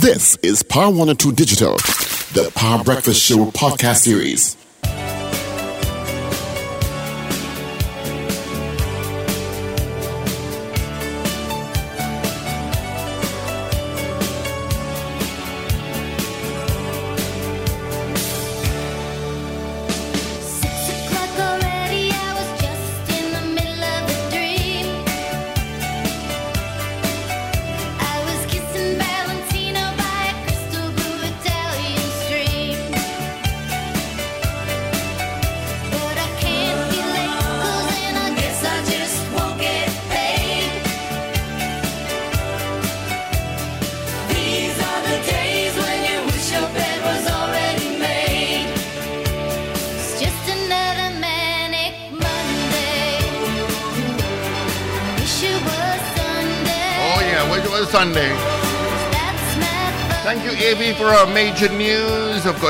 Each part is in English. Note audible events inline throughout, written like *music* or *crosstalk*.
This is Power 102 Digital, the Power Breakfast Show podcast series.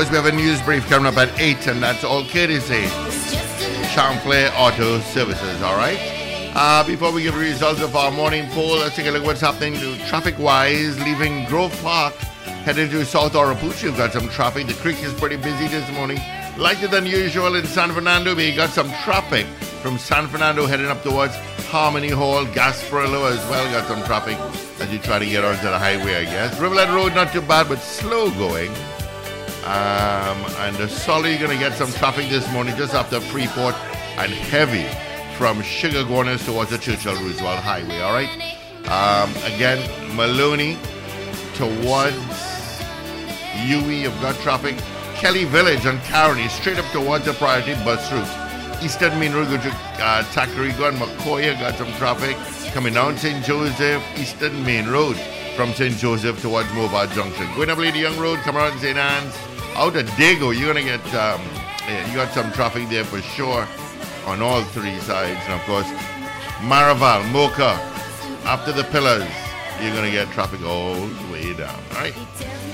Course, we have a news brief coming up at 8, and that's all courtesy Champlain Auto Services, all right? Uh, before we give the results of our morning poll, let's take a look at what's happening to traffic wise. Leaving Grove Park, heading to South Oropouche, We've got some traffic. The creek is pretty busy this morning. Lighter than usual in San Fernando, we got some traffic from San Fernando heading up towards Harmony Hall, Gasparillo as well. Got some traffic as you try to get onto the highway, I guess. Rivulet Road, not too bad, but slow going. Um, and the solid, you're going to get some traffic this morning just after Freeport and heavy from Sugar Corners towards the Churchill Roosevelt Highway, all right? Um, again, Maloney towards UE, you've got traffic. Kelly Village and Caroni straight up towards the priority bus route. Eastern Main Road, to uh, Tacarigua and McCoy, got some traffic. Coming down St. Joseph, Eastern Main Road from St. Joseph towards Mobile Junction. Going up Lady Young Road, come around St. Anne's. Out of Dago, you're going to get, um, you got some traffic there for sure on all three sides. And of course, Maraval, Moka, after the pillars, you're going to get traffic all the way down. All right?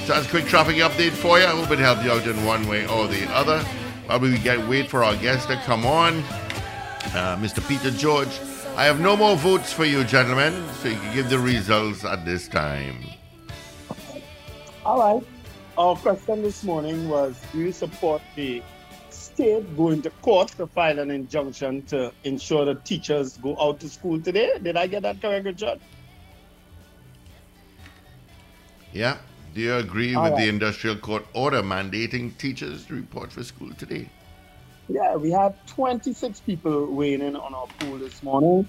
So that's a quick traffic update for you. I hope it helped you out in one way or the other. While we get wait for our guest to come on, uh, Mr. Peter George. I have no more votes for you, gentlemen, so you can give the results at this time. All right. Our question this morning was Do you support the state going to court to file an injunction to ensure that teachers go out to school today? Did I get that correct, Richard? Yeah. Do you agree All with right. the industrial court order mandating teachers to report for school today? Yeah, we have 26 people weighing in on our poll this morning.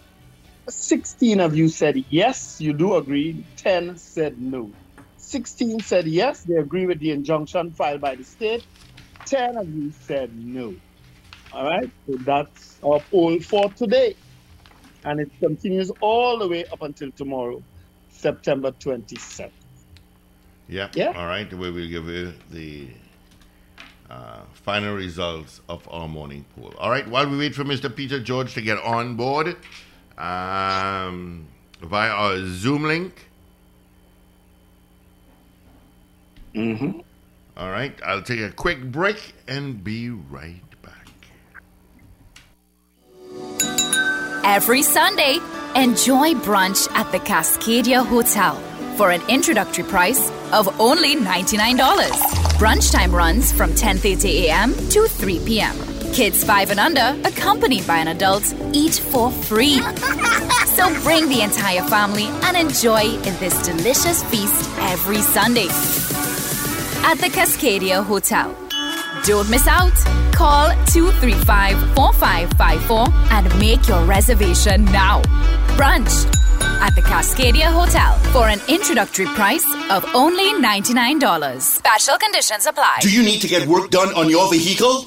16 of you said yes, you do agree. 10 said no. 16 said yes, they agree with the injunction filed by the state. 10 of you said no. All right, so that's our poll for today. And it continues all the way up until tomorrow, September 27th. Yep. Yeah. All right. We will give you the uh, final results of our morning poll. All right. While we wait for Mr. Peter George to get on board um, via our Zoom link. Mm-hmm. All right. I'll take a quick break and be right back. Every Sunday, enjoy brunch at the Cascadia Hotel for an introductory price of only $99. Brunch time runs from 10:30 a.m. to 3 p.m. Kids 5 and under, accompanied by an adult, eat for free. so bring the entire family and enjoy this delicious feast every Sunday at the Cascadia Hotel. Don't miss out. Call 235 4554 and make your reservation now. Brunch at the Cascadia Hotel for an introductory price of only $99. Special conditions apply. Do you need to get work done on your vehicle?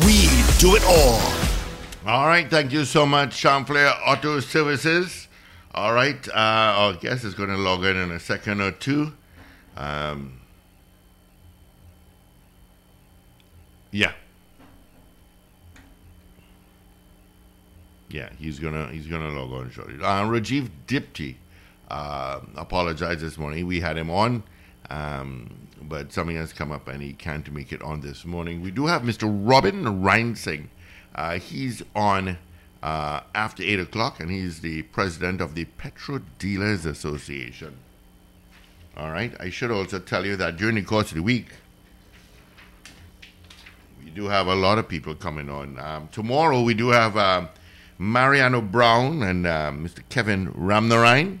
We do it all. All right. Thank you so much, Champlain Auto Services. All right. Uh, our guest is going to log in in a second or two. Um, yeah. Yeah, he's gonna he's gonna log on shortly. Uh, Rajiv Dipti uh, apologized this morning. We had him on. Um, but something has come up and he can't make it on this morning. We do have Mr. Robin Naraynsingh. Uh, he's on uh, after eight o'clock, and he's the president of the Petro Dealers Association. All right. I should also tell you that during the course of the week, we do have a lot of people coming on. Um, tomorrow we do have um, Mariano Brown and uh, Mr. Kevin Ramnarine.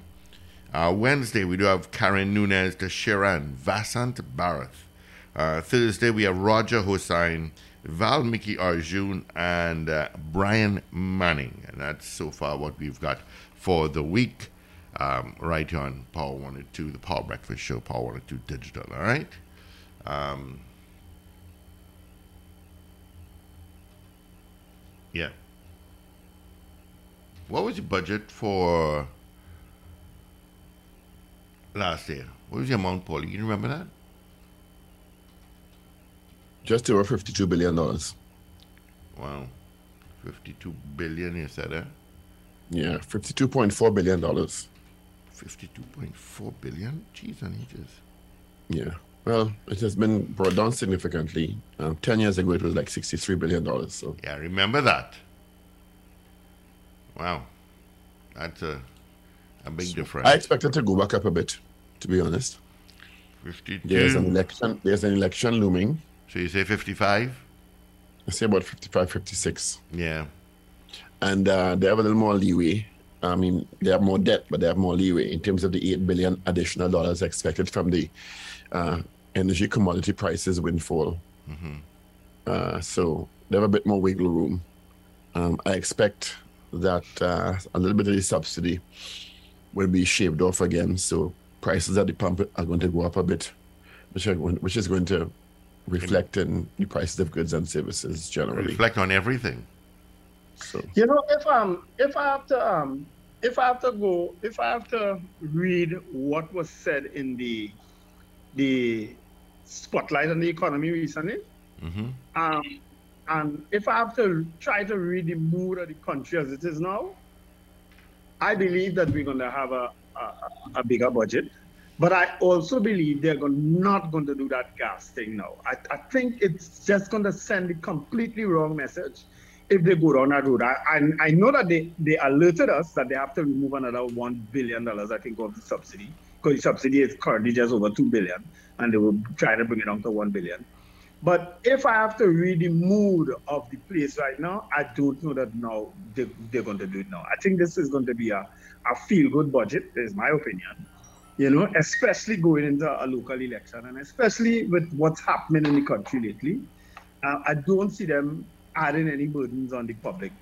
Uh, Wednesday we do have Karen Nunez, Tashiran, Vasant Barath. Uh, Thursday we have Roger Hossain, Valmiki Arjun, and uh, Brian Manning. And that's so far what we've got for the week um, right here on Power 102, the Power Breakfast Show, Power 102 Digital. All right? Um, yeah. What was your budget for last year? What was the amount, Paul? You remember that? Just over $52 billion. Wow. 52 billion, you said, eh? Yeah, $52.4 billion. 52.4 billion? Jeez and ages. Yeah. Well, it has been brought down significantly. Um, 10 years ago, it was like $63 billion. So, Yeah, I remember that. Wow. That's a, a big difference. I expect it to go back up a bit, to be honest. 52. There's an election. There's an election looming. So you say 55? I say about 55, 56. Yeah. and uh, they have a little more leeway. I mean, they have more debt, but they have more leeway in terms of the eight billion additional dollars expected from the uh, energy commodity prices windfall. Uh, so they have a bit more wiggle room. Um, I expect that uh, a little bit of the subsidy will be shaved off again. So prices at the pump are going to go up a bit, which are going, which is going to reflect in the prices of goods and services generally. Reflect on everything. So. You know, if um if I have to um if I have to go if I have to read what was said in the the spotlight on the economy recently, Mm-hmm. um and if I have to try to read the mood of the country as it is now, I believe that we're gonna have a a, a bigger budget. But I also believe they're going, not going to do that gas thing now. I, I think it's just going to send a completely wrong message if they go down that road. I, I, I know that they, they alerted us that they have to remove another $1 billion, I think, of the subsidy, because the subsidy is currently just over 2 billion, and they will try to bring it down to $1 billion. But if I have to read the mood of the place right now, I don't know that now they, they're going to do it now. I think this is going to be a, a feel good budget, is my opinion. You know, especially going into a local election and especially with what's happening in the country lately. Uh, I don't see them adding any burdens on the public,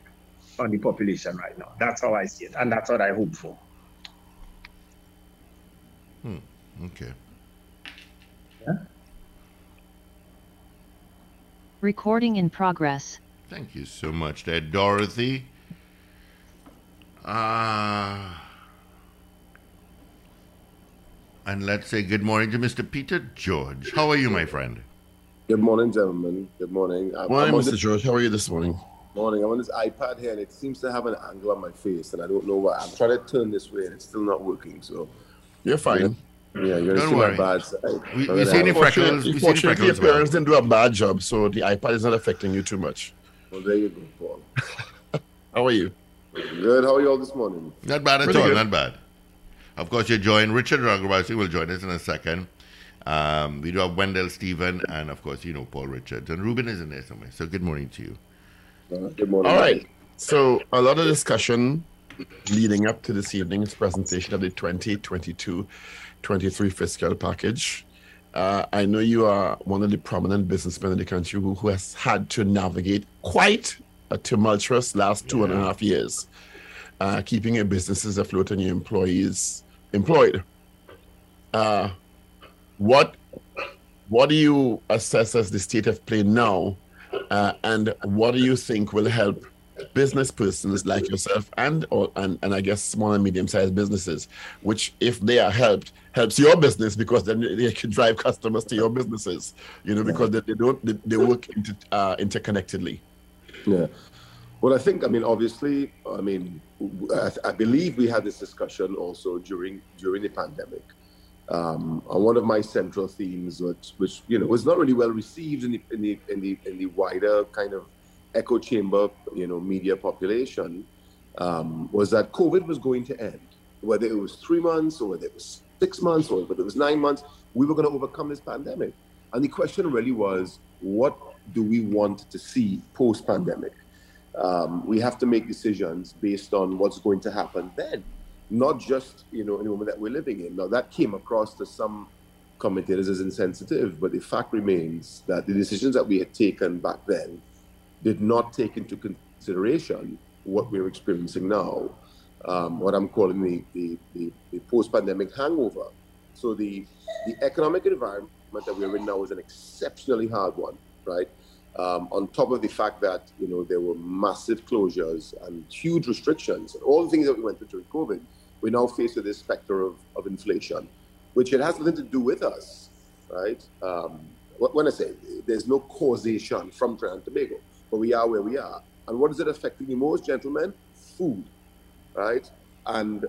on the population right now. That's how I see it, and that's what I hope for. Hmm. Okay. Recording in progress. Thank you so much there, Dorothy. Uh, and let's say good morning to Mr. Peter George. How are you, my friend? Good morning, gentlemen. Good morning. I'm, Morning, I'm Mr. this George. How are you this morning? morning. I'm on this iPad here, and it seems to have an angle on my face, and I don't know why. I'm trying to turn this way, and it's still not working. So, You're fine. Yeah, you're gonna Don't worry. bad side. We- we see any have- freckles. we see the Fortunately, your freckles well. parents didn't do a bad job, so the iPad is not affecting you too much. Well, there you go, Paul. *laughs* How are you? Good. How are you all this morning? Not bad at Pretty all, good. not bad. Of course, you're joined. Richard Raghuvanshi will join us in a second. Um, we do have Wendell Stephen, and of course, you know Paul Richards. And Ruben is in there somewhere. So, good morning to you. Uh, good morning. All right. So, a lot of discussion leading up to this evening's presentation of the 2022 23 fiscal package. Uh, I know you are one of the prominent businessmen in the country who, who has had to navigate quite a tumultuous last two and a half years, uh, keeping your businesses afloat and your employees employed. Uh, what what do you assess as the state of play now, uh, and what do you think will help business persons like yourself and or and, and I guess small and medium sized businesses, which if they are helped, helps your business because then they *laughs* can drive customers to your businesses, you know, because they, they don't they, they work into, uh, interconnectedly. Yeah. Well, I think, I mean, obviously, I mean, I, I believe we had this discussion also during during the pandemic. Um, and one of my central themes, which, which you know was not really well received in the in the in the, in the wider kind of echo chamber, you know, media population, um, was that COVID was going to end. Whether it was three months or whether it was six months or whether it was nine months, we were going to overcome this pandemic. And the question really was, what do we want to see post pandemic? Um, we have to make decisions based on what's going to happen then not just you know in the moment that we're living in. Now that came across to some commentators as insensitive, but the fact remains that the decisions that we had taken back then did not take into consideration what we're experiencing now, um, what I'm calling the, the, the, the post-pandemic hangover. So the the economic environment that we're in now is an exceptionally hard one, right? Um, on top of the fact that you know there were massive closures and huge restrictions and all the things that we went through during COVID, we're now faced with this specter of, of inflation, which it has nothing to do with us, right? Um, when I say there's no causation from Trinidad and Tobago, but we are where we are. And what is it affecting the most, gentlemen? Food, right? And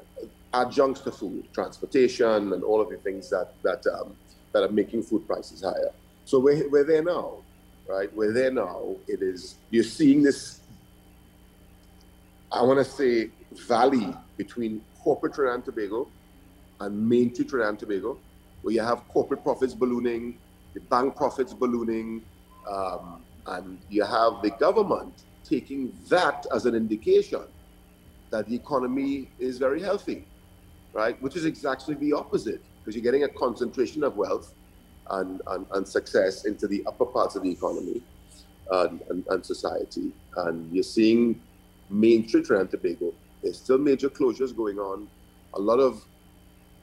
adjuncts to food, transportation, and all of the things that that um, that are making food prices higher. So we're, we're there now, right? We're there now. It is you're seeing this. I want to say valley between corporate Trinidad and Tobago and main to Trinidad and Tobago, where you have corporate profits ballooning, the bank profits ballooning, um, and you have the government taking that as an indication that the economy is very healthy, right? Which is exactly the opposite, because you're getting a concentration of wealth and, and, and success into the upper parts of the economy and, and, and society. And you're seeing main Trinidad and Tobago there's still major closures going on. A lot of,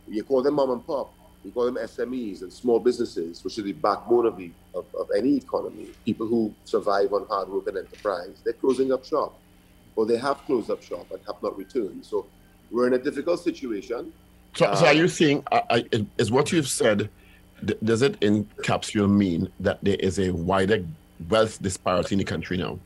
you call them mom and pop, you call them SMEs and small businesses, which is the backbone of, the, of, of any economy. People who survive on hard work and enterprise, they're closing up shop, or they have closed up shop and have not returned. So we're in a difficult situation. So, uh, so are you saying, uh, is what you've said, does it encapsulate mean that there is a wider wealth disparity in the country now?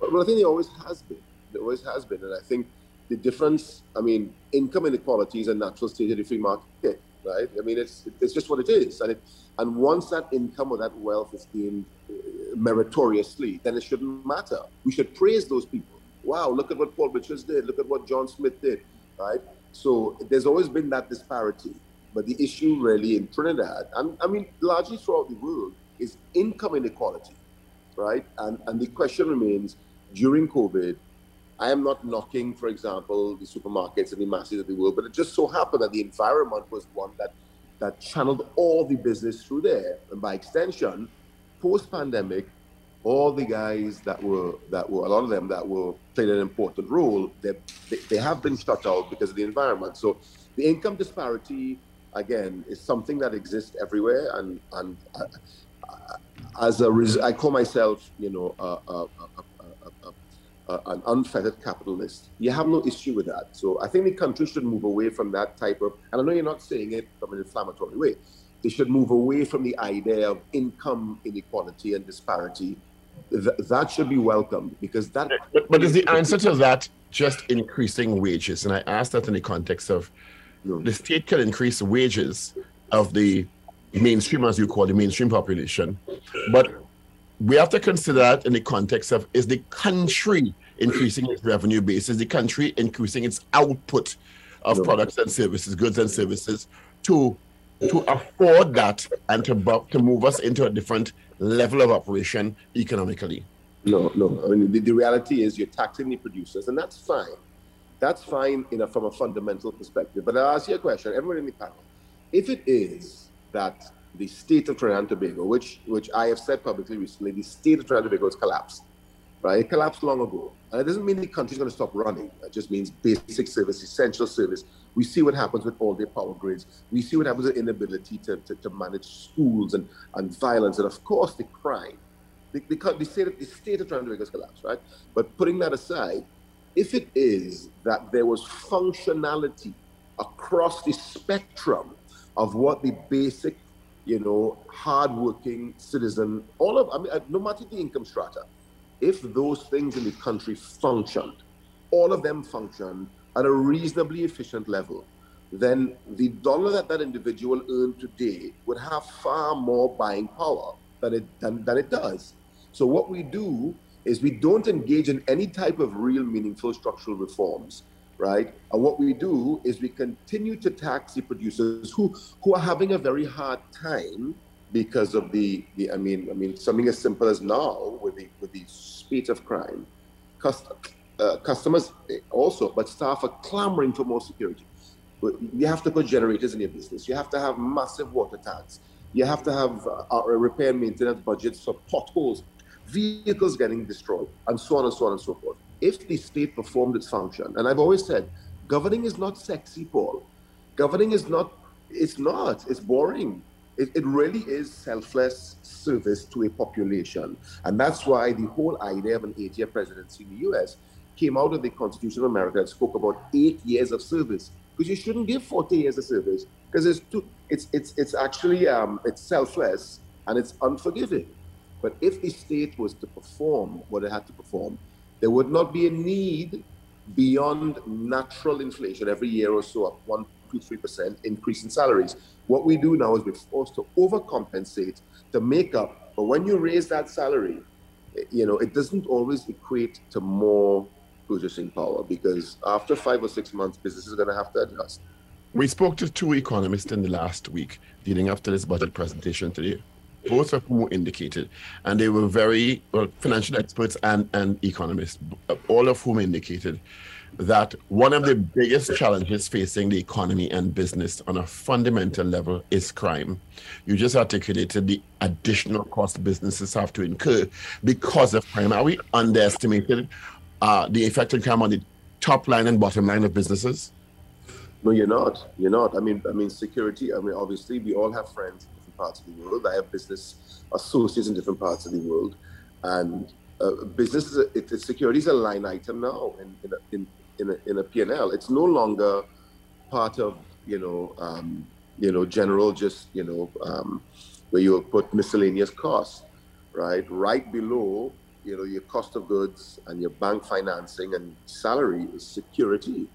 Well, I think there always has been. There always has been. And I think the difference, I mean, income inequality is a natural state of the free market, right? I mean, it's it's just what it is, and it, and once that income or that wealth is gained uh, meritoriously, then it shouldn't matter. We should praise those people. Wow, look at what Paul Richards did. Look at what John Smith did, right? So there's always been that disparity, but the issue really in Trinidad, and I mean, largely throughout the world, is income inequality, right? And and the question remains during COVID I am not knocking, for example, the supermarkets and the masses of the world, but it just so happened that the environment was one that that channeled all the business through there, and by extension, post-pandemic, all the guys that were that were a lot of them that were played an important role, they they have been shut out because of the environment. So the income disparity again is something that exists everywhere, and and. Uh, as a res- I call myself, you know, a, a, a, uh, an unfettered capitalist. You have no issue with that. So I think the country should move away from that type of, and I know you're not saying it from an inflammatory way, they should move away from the idea of income inequality and disparity. Th- that should be welcomed because that. But, but is the answer to that just increasing wages? And I ask that in the context of the state can increase wages of the mainstream, as you call the mainstream population, but we have to consider that in the context of is the country increasing its revenue base, is the country increasing its output of products and services, goods and services to to afford that and to to move us into a different level of operation economically. No, no. I mean, the, the reality is you're taxing the producers, and that's fine. That's fine in a, from a fundamental perspective. But I'll ask you a question, everyone in the panel. If it is that the state of Trinidad and Tobago, which which I have said publicly recently, the state of Trinidad and Tobago has collapsed. Right? It collapsed long ago. And it doesn't mean the country's going to stop running. It just means basic service, essential service. We see what happens with all their power grids. We see what happens with inability to, to, to manage schools and, and violence and, of course, the crime. the, the, the, state, the state of trying to make us collapse, right? But putting that aside, if it is that there was functionality across the spectrum of what the basic, you know, hardworking citizen, all of, I mean, uh, no matter the income strata, if those things in the country functioned, all of them functioned at a reasonably efficient level, then the dollar that that individual earned today would have far more buying power than it, than, than it does. So what we do is we don't engage in any type of real meaningful structural reforms, right? And what we do is we continue to tax the producers who, who are having a very hard time because of the, the I mean, I mean, something as simple as now with the with the speed of crime, Cust- uh, customers also, but staff are clamoring for more security. You have to put generators in your business. You have to have massive water tanks. You have to have uh, repair and maintenance budgets for potholes, vehicles getting destroyed, and so on and so on and so forth. If the state performed its function, and I've always said, governing is not sexy, Paul. Governing is not. It's not. It's boring. It, it really is selfless service to a population. And that's why the whole idea of an eight year presidency in the US came out of the Constitution of America that spoke about eight years of service. Because you shouldn't give 40 years of service because it's it's it's it's actually um, it's selfless and it's unforgiving. But if the state was to perform what it had to perform, there would not be a need beyond natural inflation every year or so of one three percent increase in salaries. What we do now is we're forced to overcompensate to make up. But when you raise that salary, eh, you know, it doesn't always equate to more purchasing power because after five or six months, businesses are going to have to adjust. We spoke to two economists in the last week leading up to this budget presentation today, both of whom indicated, and they were very well, financial experts and, and economists, all of whom indicated that one of the biggest challenges facing the economy and business on a fundamental level is crime. You just articulated the additional cost businesses have to incur because of crime. Are we underestimating uh, the effect of crime on the top line and bottom line of businesses? No, you're not. You're not. I mean, I mean, security. I mean, obviously, we all have friends in different parts of the world. I have business associates in different parts of the world, and uh, business is it, security is a line item now in, in in a, in a P&L. It's no longer part of you know um, you know general just you know um, where you put miscellaneous costs, right? Right below you know your cost of goods and your bank financing and salary is security,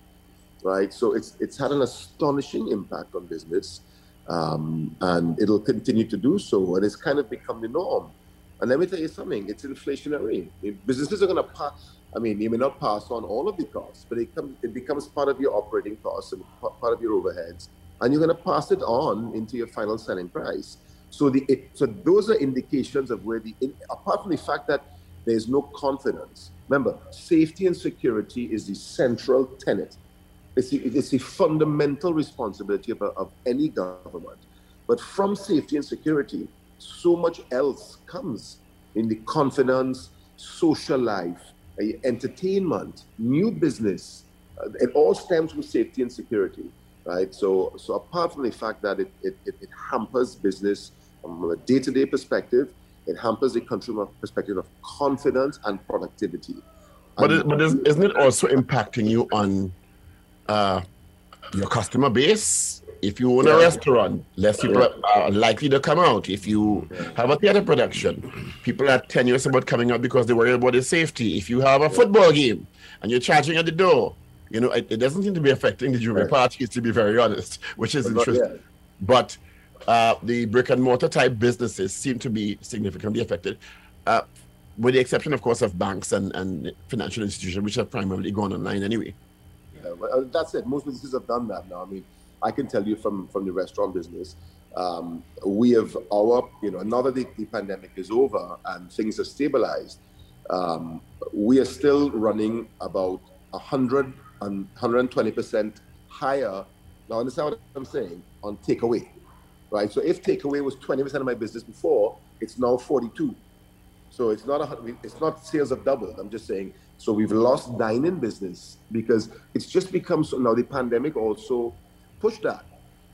right? So it's it's had an astonishing impact on business. Um, and it'll continue to do so, and it's kind of become the norm. And let me tell you something: it's inflationary. businesses are going to pass I mean, you may not pass on all of the costs, but it, come, it becomes part of your operating costs and part of your overheads, and you're going to pass it on into your final selling price. So the so those are indications of where the apart from the fact that there's no confidence. Remember, safety and security is the central tenet. It's the, it's the fundamental responsibility of, of any government. But from safety and security, so much else comes in the confidence, social life, entertainment, new business. Uh, it all stems from safety and security, right? So, so apart from the fact that it, it, it, it hampers business from a day-to-day perspective, it hampers the consumer perspective of confidence and productivity. But, it, but isn't it also impacting you on uh, your customer base? If you own a restaurant, less people are likely to come out. If you have a theater production, people are tenuous about coming out because they worry about their safety. If you have a football game and you're charging at the door, you know, it, it doesn't seem to be affecting the junior right. parties, to be very honest, which is but interesting. But uh, the brick and mortar type businesses seem to be significantly affected. Uh, with the exception, of course, of banks and, and financial institutions, which have primarily gone online anyway. Yeah, well, that's it. Most businesses have done that now. I mean, I can tell you from from the restaurant business, um, we have our you know now that the, the, pandemic is over and things are stabilized, um, we are still running about 100 and 120 percent higher. Now understand what I'm saying on takeaway, right? So if takeaway was 20 percent of my business before, it's now 42. So it's not a, it's not sales have doubled. I'm just saying. So we've lost dine-in business because it's just become so now the pandemic also push that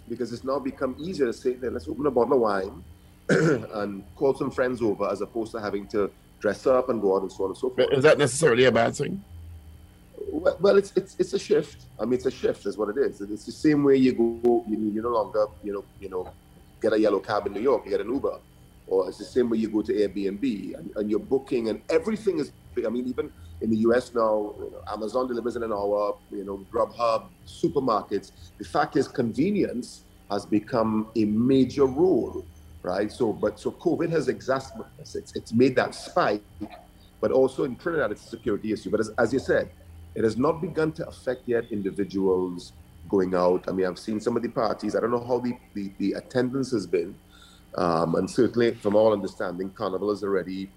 because it's now become easier to say, let's open a bottle of wine *clears throat* and call some friends over as opposed to having to dress up and go out and so on and so forth. Is that necessarily a bad thing? Well, well, it's it's it's a shift. I mean, it's a shift, is what it is. It's the same way you go. You, you no longer, you know, you know, get a yellow cab in New York. You get an Uber, or it's the same way you go to Airbnb and, and you're booking, and everything is. I mean, even in the U.S. now, you know, Amazon delivers in an hour. You know, Grubhub, supermarkets. The fact is, convenience has become a major role, right? So, but so COVID has exacerbated. It's it's made that spike, but also in Trinidad, it's a security issue. But as, as you said it has not begun to affect yet individuals going out. I mean, I've seen some of the parties. I don't know how the, the, the attendance has been. Um, and certainly, from all understanding, Carnival is already,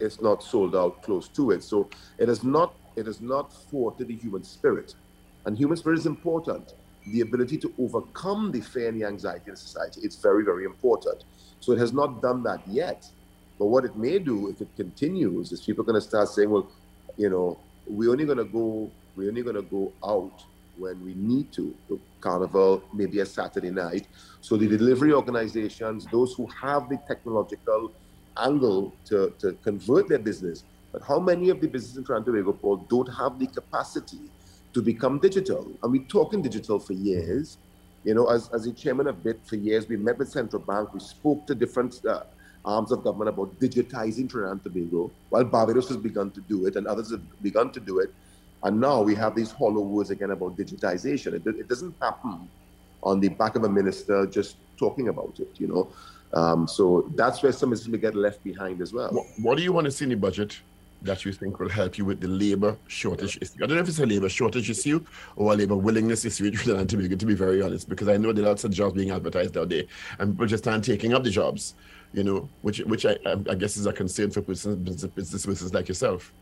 it's not sold out close to it. So it has not, it has not thwarted the human spirit. And human spirit is important. The ability to overcome the fear and the anxiety in society, it's very, very important. So it has not done that yet. But what it may do if it continues is people are going to start saying, well, you know, we're only gonna go we're only gonna go out when we need to. to Carnival, maybe a Saturday night. So the delivery organizations, those who have the technological angle to, to convert their business, but how many of the businesses in Trinidad and Paul, don't have the capacity to become digital? And we're talking digital for years. You know, as, as the chairman of BIT for years, we met with Central Bank, we spoke to different uh, arms of government about digitizing Trinidad and Tobago, while Barbados has begun to do it and others have begun to do it. And now we have these hollow words again about digitization. It, it doesn't happen on the back of a minister just talking about it, you know. Um, so that's where some is going to get left behind as well. What, what, do you want to see in the budget that you think will help you with the labor shortage issue? I don't know if it's a labor shortage issue or a labor willingness issue in Trinidad and Tobago, to be very honest, because I know there are lots of jobs being advertised out there and people just aren't taking up the jobs you know, which which I, I guess is a concern for business business like yourself.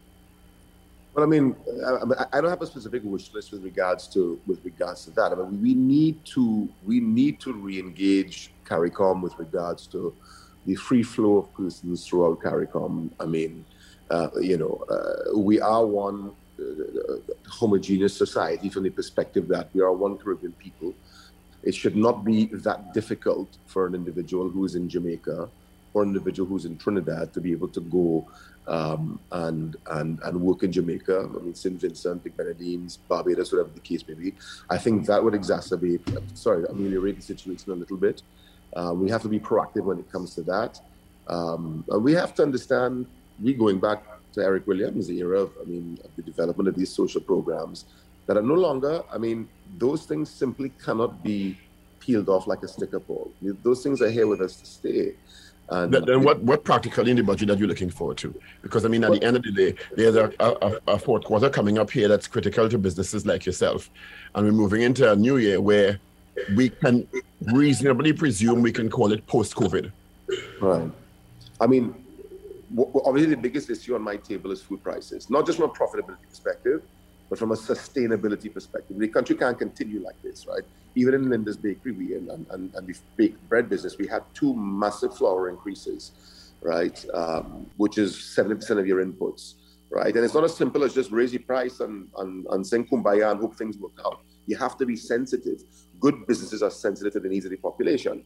Well, I mean, I, I, don't have a specific wish list with regards to with regards to that. I mean, we need to we need to re-engage CARICOM with regards to the free flow of persons throughout CARICOM. I mean, uh, you know, uh, we are one uh, homogeneous society from the perspective that we are one Caribbean people. It should not be that difficult for an individual who is in Jamaica or an individual who's in Trinidad to be able to go um, and and and work in Jamaica. I mean, St. Vincent, the Grenadines, Barbados, whatever the case may be. I think that would exacerbate, sorry, ameliorate the situation a little bit. Uh, we have to be proactive when it comes to that. Um, and we have to understand, we going back to Eric Williams' era of, I mean, of the development of these social programs that are no longer, I mean, those things simply cannot be peeled off like a sticker ball. Those things are here with us to stay. And then what, what practically in the budget that you're looking forward to? Because I mean, at the end of the day, there's a, a, a, fourth quarter coming up here that's critical to businesses like yourself. And we're moving into a new year where we can reasonably presume we can call it post COVID. Right. I mean, obviously, the biggest issue on my table is food prices, not just from a profitability perspective, but from a sustainability perspective. The country can't continue like this, right? even in Linda's Bakery we, and, and, and the baked bread business, we had two massive flour increases, right? Um, which is 70% of your inputs, right? And it's not as simple as just raise your price and, and, and sing kumbaya and hope things work out. You have to be sensitive. Good businesses are sensitive to the needs of the population.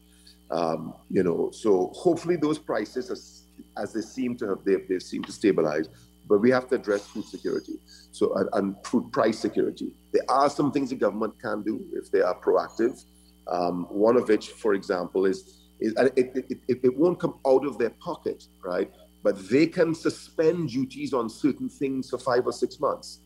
Um, you know, so hopefully those prices, as, as they seem to have, they, they seem to stabilize, but we have to address food security. So and, and, food price security. There are some things the government can do if they are proactive. Um, one of which for example is is it, it, it, it won't come out of their pocket right? But they can suspend duties on certain things for five or six months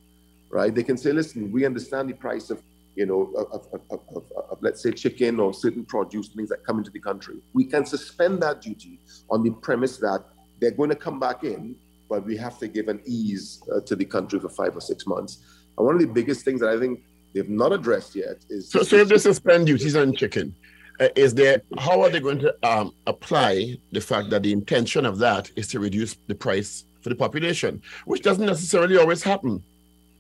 right? They can say listen we understand the price of you know, of, of, of, of, let's say chicken or certain produce, things that come into the country. We can suspend that duty on the premise that they're going to come back in but we have to give an ease uh, to the country for five or six months. And one of the biggest things that I think they've not addressed yet is so, so if they suspend duties on chicken, uh, is there how are they going to um, apply the fact that the intention of that is to reduce the price for the population, which doesn't necessarily always happen?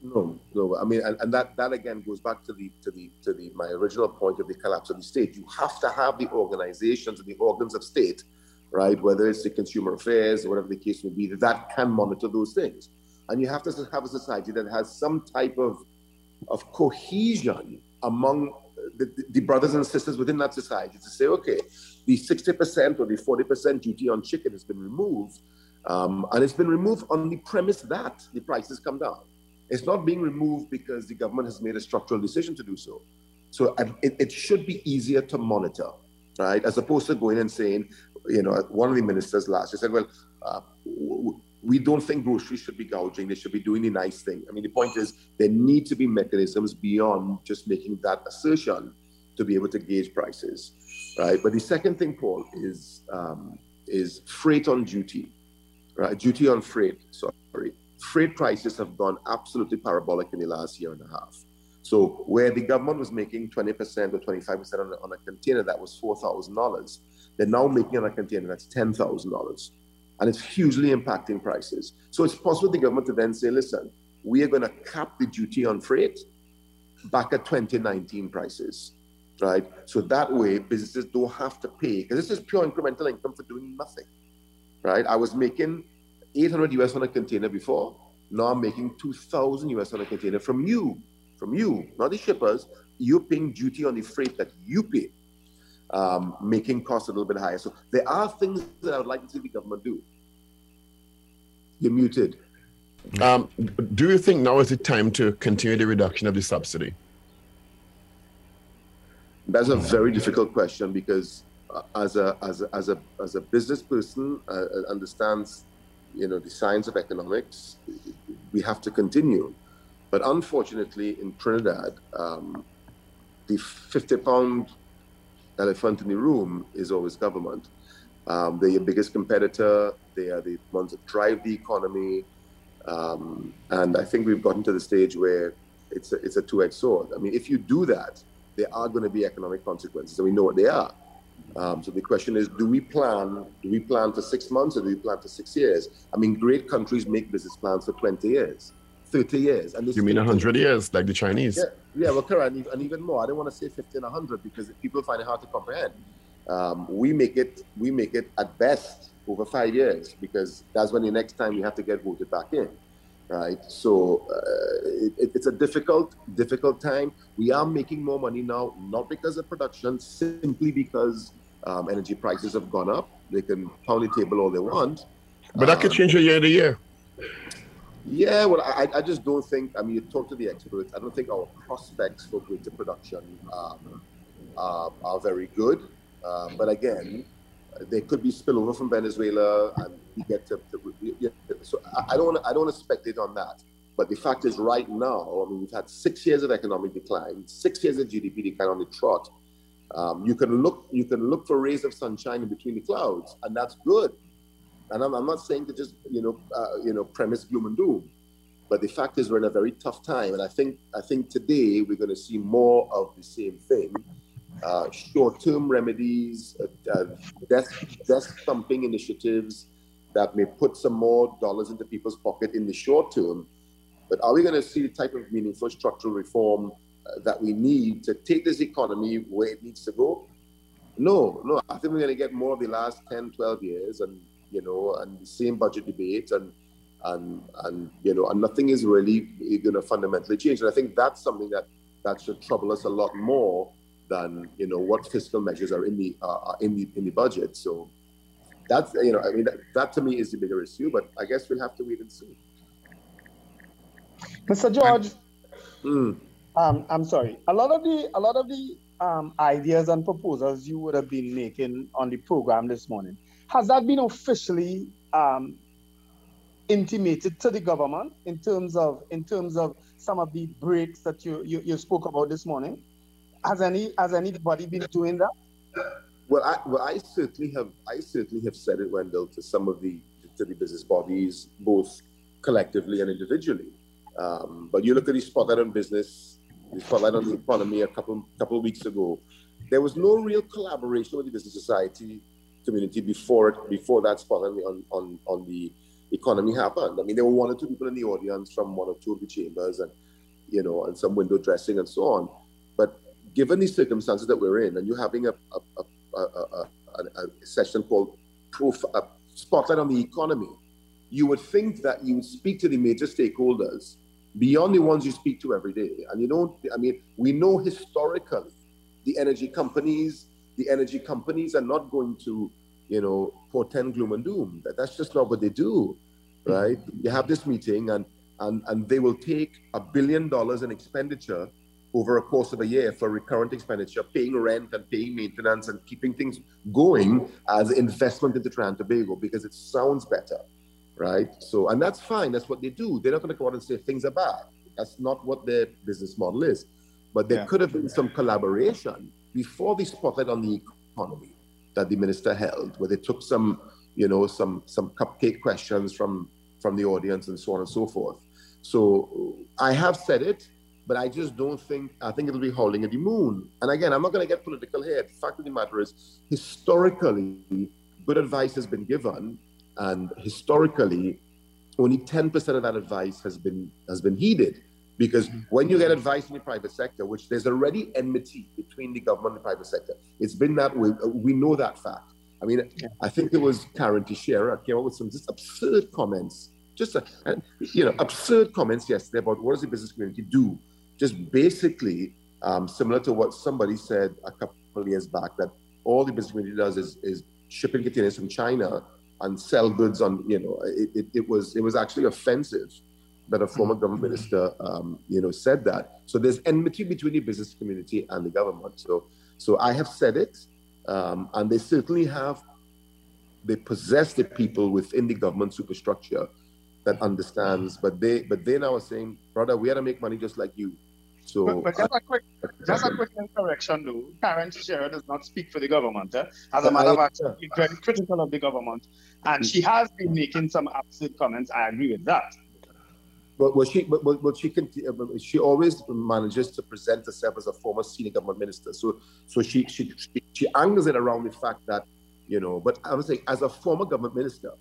No, no. I mean, and, and that that again goes back to the to the to the my original point of the collapse of the state. You have to have the organizations and the organs of state right? Whether it's the consumer affairs or whatever the case may be, that can monitor those things. And you have to have a society that has some type of, of cohesion among the, the brothers and sisters within that society to say, okay, the 60% or the 40% duty on chicken has been removed. Um, and it's been removed on the premise that the prices come down. It's not being removed because the government has made a structural decision to do so. So it, it should be easier to monitor, right? As opposed to going and saying, you know, one of the ministers last year said, well, uh, we don't think groceries should be gouging. They should be doing the nice thing. I mean, the point is there need to be mechanisms beyond just making that assertion to be able to gauge prices, right? But the second thing, Paul, is um, is freight on duty, right? Duty on freight. Sorry, freight prices have gone absolutely parabolic in the last year and a half. So where the government was making 20% or 25% on on a container that was $4,000, they're now making on a container that's $10,000 and it's hugely impacting prices. So it's possible the government to then say, listen, we are going to cap the duty on freight back at 2019 prices, right? So that way businesses don't have to pay because this is pure incremental income for doing nothing, right? I was making 800 US on a container before. Now I'm making 2,000 US on a container from you, from you, not the shippers. You're paying duty on the freight that you pay um, making costs a little bit higher. So there are things that I would like to see the government do. You're muted. Um, do you think now is the time to continue the reduction of the subsidy? That's a very difficult question because uh, as a as a as a as a business person uh, uh understands, you know, the science of economics, we have to continue. But unfortunately, in Trinidad, um, the 50 pound elephant in the room is always government. Um, they're your biggest competitor. They are the ones that drive the economy. Um, and I think we've gotten to the stage where it's a, it's a two-edged sword. I mean, if you do that, there are going to be economic consequences, and we know what they are. Um, so the question is, do we plan? Do we plan for six months, or do we plan for six years? I mean, great countries make business plans for 20 years. 30 years. And you mean 100 years, like the Chinese? Yeah, yeah well, correct, and, even more. I don't want to say 50 and 100 because people find it hard to comprehend. Um, we make it we make it at best over five years because that's when the next time we have to get voted back in, right? So uh, it, it's a difficult difficult time. We are making more money now, not because of production, simply because um, energy prices have gone up. They can pound the table all they want. But that um, could change a year to year. Yeah, well, I, I just don't think. I mean, you talk to the experts. I don't think our prospects for greater production um, uh, are very good. Um, but again, there could be spillover from Venezuela, and we get to. to yeah, so I, don't. I don't speculate on that. But the fact is, right now, I mean, we've had six years of economic decline, six years of GDP decline on the trot. Um, you can look. You can look for rays of sunshine in between the clouds, and that's good. And I'm, I'm not saying to just you know uh, you know premise gloom and doom, but the fact is we're in a very tough time, and I think I think today we're going to see more of the same thing. Uh, short-term remedies, uh, uh, desk, desk thumping initiatives that may put some more dollars into people's pocket in the short term. But are we going to see the type of meaningful structural reform uh, that we need to take this economy where it needs to go? No, no. I think we're going to get more of the last 10, 12 years, and you know, and the same budget debate and and and you know, and nothing is really going to fundamentally change. And I think that's something that that should trouble us a lot more than you know what fiscal measures are in the uh, in the in the budget. So that's you know, I mean, that, that to me is the bigger issue. But I guess we'll have to wait and see. Mr. George, mm. um, I'm sorry. A lot of the a lot of the um, ideas and proposals you would have been making on the program this morning has that been officially um, intimated to the government in terms of in terms of some of the breaks that you, you, you spoke about this morning? Has any has anybody been doing that? Well, I well I certainly have I certainly have said it, Wendell, to some of the to the business bodies, both collectively and individually. Um, but you look at the spotlight on business, the spotlight on the economy a couple couple of weeks ago. There was no real collaboration with the business society community before before that spot on, on, on, the economy happened. I mean, there were one or two people in the audience from one or two of the chambers and, you know, and some window dressing and so on. But given the circumstances that we're in, and you're having a, a, a, a, a session called proof, a spotlight on the economy, you would think that you would speak to the major stakeholders beyond the ones you speak to every day. And you don't, I mean, we know historically the energy companies, the energy companies are not going to, you know, portend gloom and doom. That, that's just not what they do, right? You have this meeting and and and they will take a billion dollars in expenditure over a course of a year for recurrent expenditure, paying rent and paying maintenance and keeping things going as investment into Trinidad and Tobago because it sounds better, right? So, and that's fine. That's what they do. They're not going to come out and say things are bad. That's not what their business model is. But there Yeah. could have been some collaboration before the spotlight on the economy that the minister held, where they took some, you know, some some cupcake questions from from the audience and so on and so forth. So I have said it, but I just don't think I think it'll be howling at the moon. And again, I'm not going to get political here. The fact of the matter is, historically, good advice has been given, and historically, only 10% of that advice has been has been heeded. Because when you get advice in the private sector, which there's already enmity between the government and the private sector, it's been that way. We know that fact. I mean, I think it was Karen Tesheira came up with some just absurd comments, just uh, you know, absurd comments yesterday about what does the business community do? Just basically um, similar to what somebody said a couple of years back that all the business community does is, is shipping containers from China and sell goods on. You know, it, it, it was it was actually offensive that a former government minister, um, you know, said that. So there's enmity between the business community and the government. So, so I have said it, um, and they certainly have. They possess the people within the government superstructure that understands, but they, but they now are saying, brother, we got to make money just like you. So, But, but just a quick, just a quick correction, though. Karen Tesheira does not speak for the government. eh? As a matter of fact, she's very critical of the government, and she has been making some absurd comments. I agree with that. But what she, but, but, but she can, uh, she always manages to present herself as a former senior government minister. So, so she, she, she, she angles it around the fact that, you know. But I was saying, as a former government minister,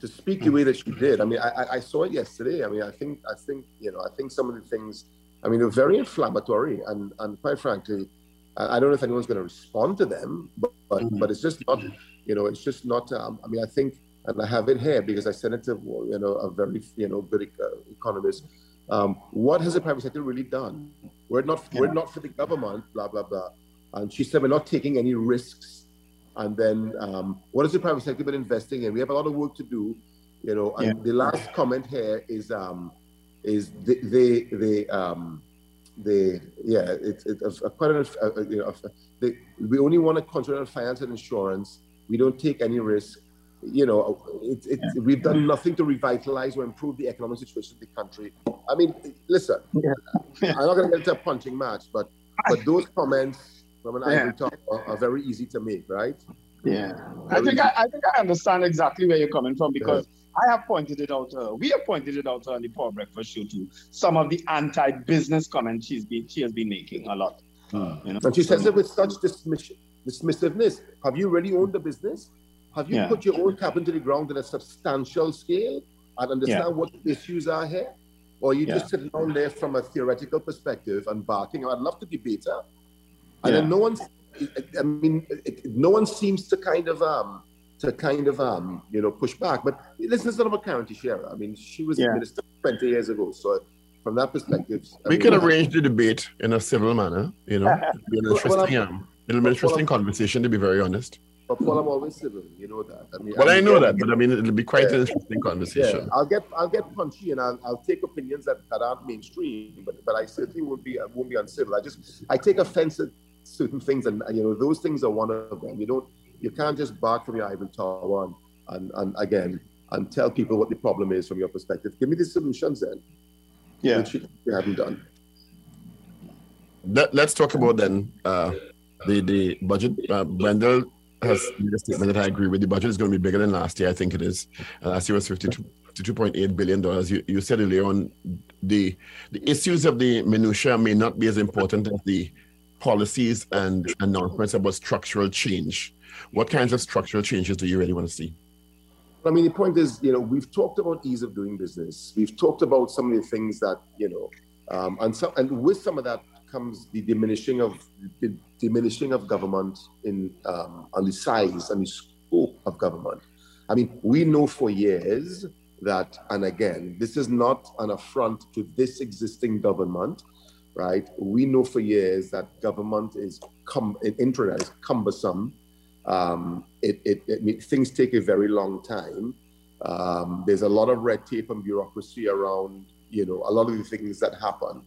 to speak the way that she did, I mean, I, I- saw it yesterday. I mean, I think, I think, you know, I think some of the things, I mean, they're very inflammatory, and and quite frankly, I, don't know if anyone's going to respond to them, but but, but it's just not, you know, it's just not. Um, I mean, I think and I have it here because I sent it to you know a very you know good economist. Um, what has the private sector really done? We're not we're not for the government, blah blah blah. And she said we're not taking any risks. And then um, what has the private sector been investing in? We have a lot of work to do, you know. And Yeah. the last comment here is um, is they they, they um, they yeah it's it, a quite an, you know they, we only want to concentrate on finance and insurance. We don't take any risk. You know, it, it, we've done nothing to revitalize or improve the economic situation of the country. I mean, listen, I'm not going to get into a punching match, but but those comments from an Yeah. ivory top are, are very easy to make, right? Yeah, I think I, I think I understand exactly where you're coming from because I have pointed it out. Uh, we have pointed it out on the Power Breakfast Show too. Some of the anti-business comments she's been she has been making a lot. You know? And she says it with such dismiss- dismissiveness. Have you really owned the business? Have you Yeah. put your own cap into the ground on a substantial scale and understand Yeah. what the issues are here? Or you just Yeah. sitting down there from a theoretical perspective and barking? I'd love to debate her. And Yeah. then no one's, I mean, it, it- no one seems to kind of, um, to kind of, um, you know, push back. But listen, it's not about Karen Tesheira. I mean, she was Yeah. a minister 20 years ago. So from that perspective, I We mean, could arrange the debate in a civil manner, you know. *laughs* It'll be an Well, well, interesting, um, it'll be an interesting conversation, to be very honest. But Paul, I'm always civil. You know that. I mean, Well, I I'm- know that, but I mean, it'll be quite Yeah. an interesting conversation. Yeah, I'll get I'll get punchy and I'll, I'll take opinions that, that aren't mainstream, but but I certainly won't be I won't be uncivil. I just I take offense at certain things, and you know those things are one of them. You don't you can't just bark from your ivory tower and and, and again and tell people what the problem is from your perspective. Give me the solutions then, Yeah. which you you haven't done. Let, let's talk about then uh, the the budget. Uh, Wendell has made a statement that I agree with. The budget is going to be bigger than last year. I think it is. Uh, last year was 52, 52.8 billion dollars. You, you said earlier on the the issues of the minutia may not be as important as the policies and announcements about structural change. What kinds of structural changes do you really want to see? I mean, the point is, you know, we've talked about ease of doing business. We've talked about some of the things that, you know, um, and some, and with some of that comes the diminishing of the diminishing of government in um, on the size and the scope of government. I mean, we know for years that, and again, this is not an affront to this existing government, right? We know for years that government is cum- is cumbersome. Um, it, it, it, things take a very long time. Um, there's a lot of red tape and bureaucracy around, you know, a lot of the things that happen.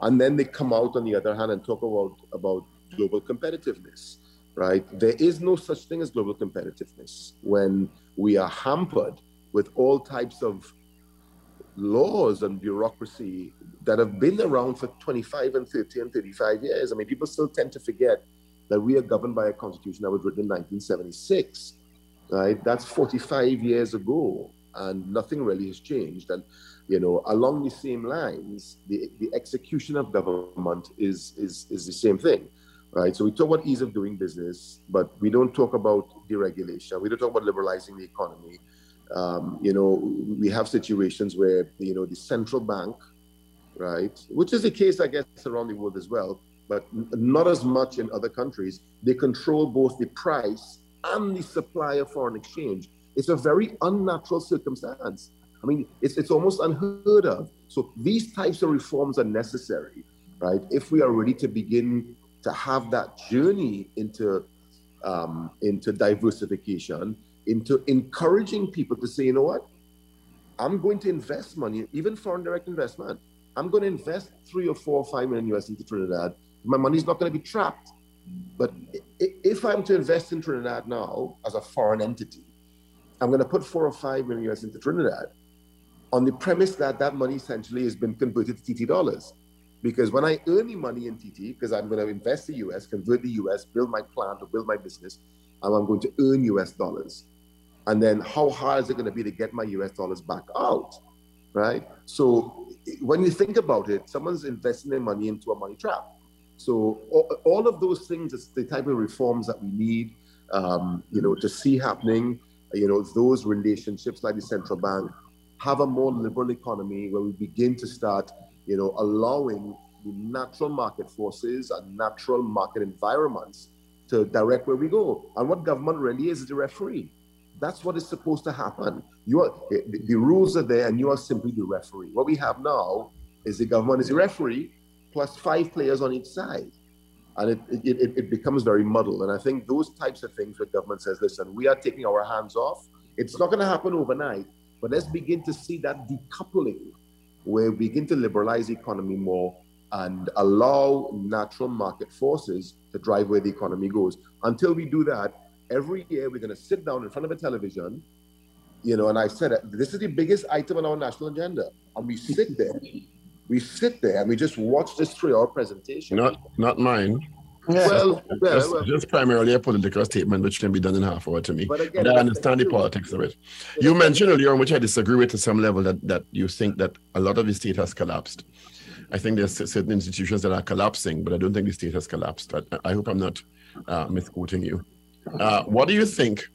And then they come out on the other hand and talk about, about global competitiveness, right? There is no such thing as global competitiveness when we are hampered with all types of laws and bureaucracy that have been around for 25 and 30 and 35 years. I mean, people still tend to forget that we are governed by a constitution that was written in 1976, right? That's 45 years ago, and nothing really has changed. And, you know, along the same lines, the, the execution of government is, is, is the same thing, right? So we talk about ease of doing business, but we don't talk about deregulation. We don't talk about liberalizing the economy. Um, you know, we have situations where, you know, the central bank, right, which is the case, I guess, around the world as well, but not as much in other countries. They control both the price and the supply of foreign exchange. It's a very unnatural circumstance. I mean, it's, it's almost unheard of. So these types of reforms are necessary, right? If we are ready to begin to have that journey into um, into diversification into encouraging people to say, you know what? I'm going to invest money, even foreign direct investment. I'm going to invest three or four or five million US into Trinidad. My money's not going to be trapped. But if I'm to invest in Trinidad now as a foreign entity, I'm going to put four or five million US into Trinidad on the premise that that money essentially has been converted to TT dollars. Because when I earn the money in TT, because I'm going to invest the US, convert the US, build my plant or build my business, and I'm going to earn US dollars. And then how hard is it going to be to get my US dollars back out? Right? So when you think about it, someone's investing their money into a money trap. So all, of those things is the type of reforms that we need, um, you know, to see happening. You know, those relationships like the central bank have a more liberal economy where we begin to start, you know, allowing the natural market forces and natural market environments to direct where we go. And what government really is is the referee. That's what is supposed to happen. You are, the, the rules are there, and you are simply the referee. What we have now is the government is the referee plus five players on each side, and it, it, it, it becomes very muddled. And I think those types of things where government says, "Listen, we are taking our hands off." It's not going to happen overnight, but let's begin to see that decoupling, where we begin to liberalize the economy more and allow natural market forces to drive where the economy goes. Until we do that, every year we're going to sit down in front of a television, you know, and I said this is the biggest item on our national agenda, and we sit there, *laughs* we sit there, and we just watch this three-hour presentation. Not, not mine. Yeah. Well, well, just, well, just, primarily a political statement which can be done in half hour to me. But, again, but I understand the politics of it. You mentioned earlier which I disagree with to some level, that, that you think that a lot of the state has collapsed. I think there's certain institutions that are collapsing, but I don't think the state has collapsed. I, I hope I'm not uh, misquoting you. Uh, what do you think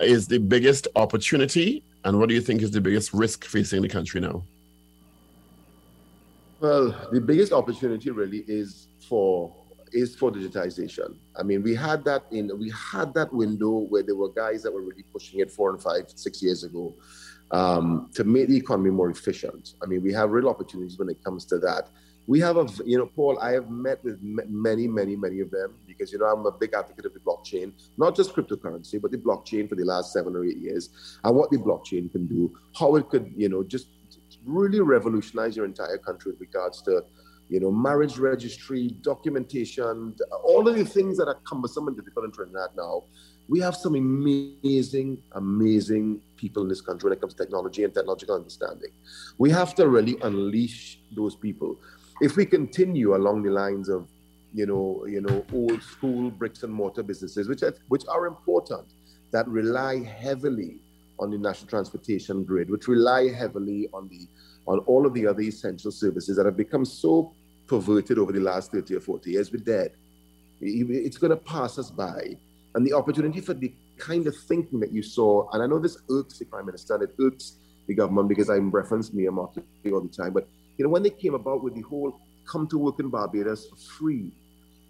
is the biggest opportunity, and what do you think is the biggest risk facing the country now? Well, the biggest opportunity really is for is for digitization. I mean, we had that in we had that window where there were guys that were really pushing it four and five, six years ago um, to make the economy more efficient. I mean, we have real opportunities when it comes to that we have a you know paul i have met with many many many of them because you know i'm a big advocate of the blockchain not just cryptocurrency but the blockchain for the last seven or eight years and what the blockchain can do how it could you know just really revolutionize your entire country with regards to you know marriage registry documentation all of the things that are cumbersome and difficult in trinidad now. We have some amazing amazing people in this country when it comes to technology and technological understanding. We have to really unleash those people. If we continue along the lines of, you know, you know, old school bricks and mortar businesses, which are, which are important, that rely heavily on the national transportation grid, which rely heavily on the on all of the other essential services that have become so perverted over the last 30 or 40 years, we're dead. It's going to pass us by. And the opportunity for the kind of thinking that you saw, and I know this irks the Prime Minister, and it irks the government because I reference Mia Mottley all the time, but you know, when they came about with the whole come to work in Barbados for free,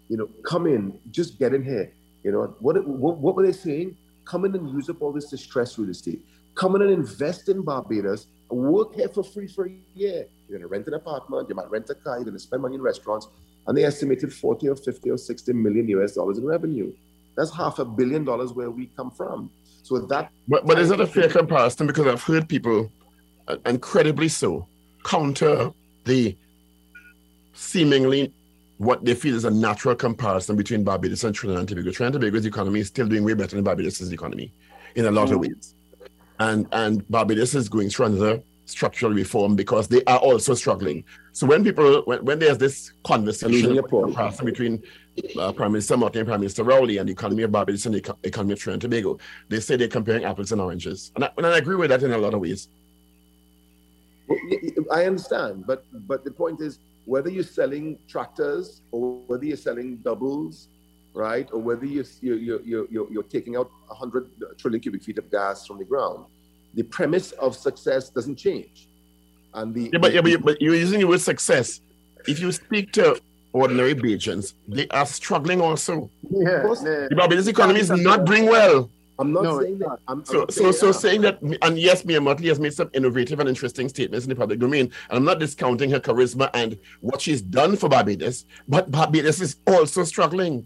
you know, come in, just get in here. You know, what, what, what were they saying? Come in and use up all this distressed real estate. Come in and invest in Barbados work here for free for a year. you're going to rent an apartment, you might rent a car, you're going to spend money in restaurants, and they estimated 40 or 50 or 60 million US dollars in revenue. That's half a billion dollars where we come from. So that. But, but is it a fair comparison? Because I've heard people, uh, incredibly so, counter the seemingly what they feel is a natural comparison between Barbados and Trinidad and Tobago. Trinidad and Tobago's economy is still doing way better than Barbados' economy in a lot mm. of ways. And and Barbados is going through another structural reform because they are also struggling. So when people when, when there's this conversation comparison between uh, Prime Minister Martin and Prime Minister Rowley and the economy of Barbados and the economy of Trinidad and Tobago, they say they're comparing apples and oranges. And I, and I agree with that in a lot of ways. I understand, but but the point is whether you're selling tractors or whether you're selling doubles, right, or whether you're you're you're, you're, you're taking out 100 trillion cubic feet of gas from the ground, the premise of success doesn't change. And the yeah, but, yeah, but, but you're using the word success. If you speak to ordinary Bajans, they are struggling also. Yeah, yeah. The Barbados economy is not doing well. I'm not no, saying that. I'm, so, I'm so, so saying that, and yes, Mia Mottley has made some innovative and interesting statements in the public domain, and I'm not discounting her charisma and what she's done for Barbados, but Barbados is also struggling.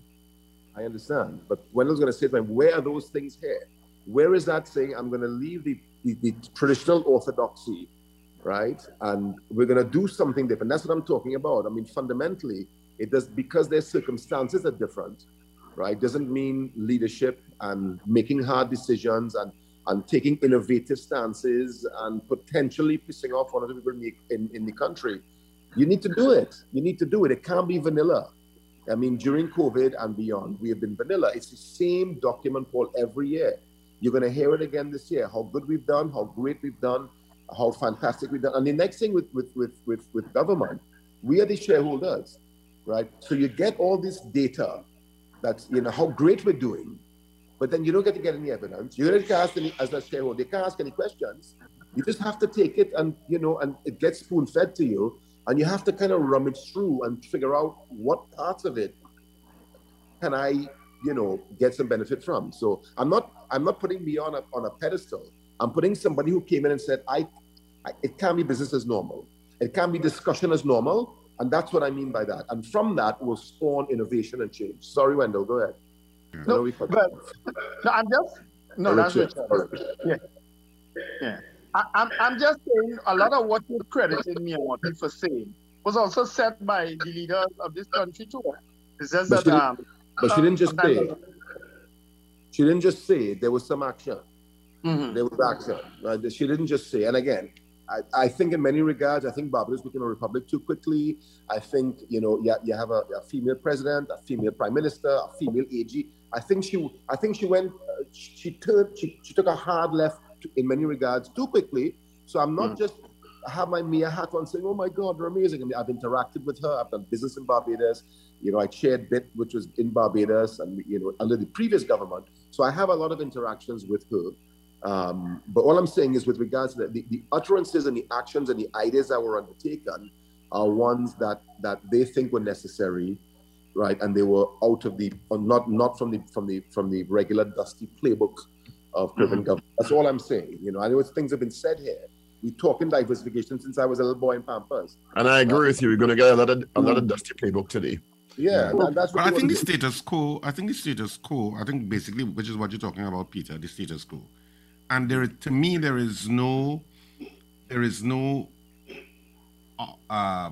I understand, but Wendell's going to say to me, where are those things here? Where is that saying I'm going to leave the, the, the traditional orthodoxy, right? And we're going to do something different. That's what I'm talking about. I mean, fundamentally, it does because their circumstances are different right? Doesn't mean leadership and making hard decisions and, and taking innovative stances and potentially pissing off one of the people in, in the country. You need to do it. You need to do it. It can't be vanilla. I mean, during COVID and beyond, we have been vanilla. It's the same document, Paul, every year. You're going to hear it again this year. How good we've done, how great we've done, how fantastic we've done. And the next thing with, with, with, with, with government, we are the shareholders, right? So you get all this data that's you know how great we're doing, but then you don't get to get any evidence. You don't get ask any as a shareholder, they can't ask any questions. You just have to take it and you know, and it gets spoon fed to you, and you have to kind of rummage through and figure out what parts of it can I, you know, get some benefit from. So I'm not I'm not putting me on a on a pedestal. I'm putting somebody who came in and said, I, I it can't be business as normal. It can't be discussion as normal. And that's what I mean by that. And from that will spawn innovation and change. Sorry, Wendell, go ahead. No, but, no I'm just, no, that's Yeah. Yeah. I, am I'm, I'm just saying a lot of what you're crediting me on for saying was also said by the leaders of this country too. It's just but that, she um, but she didn't just say, she didn't just say there was some action. Mm-hmm. There was action. Right? She didn't just say, and again, I, I, think in many regards, I think Barbados became a republic too quickly. I think, you know, you, you have a, a female president, a female prime minister, a female AG. I think she, I think she went, uh, she, turned, she, she took a hard left in many regards too quickly. So I'm not mm. just I have my Mia hat on saying, oh my God, they're amazing. I mean, I've interacted with her. I've done business in Barbados. You know, I chaired BIT, which was in Barbados and, you know, under the previous government. So I have a lot of interactions with her. Um, but all I'm saying is, with regards to the, the, the, utterances and the actions and the ideas that were undertaken, are ones that that they think were necessary, right? And they were out of the not not from the from the from the regular dusty playbook of Caribbean mm-hmm. government. That's all I'm saying. You know, I know things have been said here. We talk in diversification since I was a little boy in Pampers. And I agree uh, with you. We're going to get another another mm-hmm. dusty playbook today. Yeah, well, that's what I think the status quo. I think the status quo. I think basically, which is what you're talking about, Peter. The status quo and there to me there is no there is no uh, uh,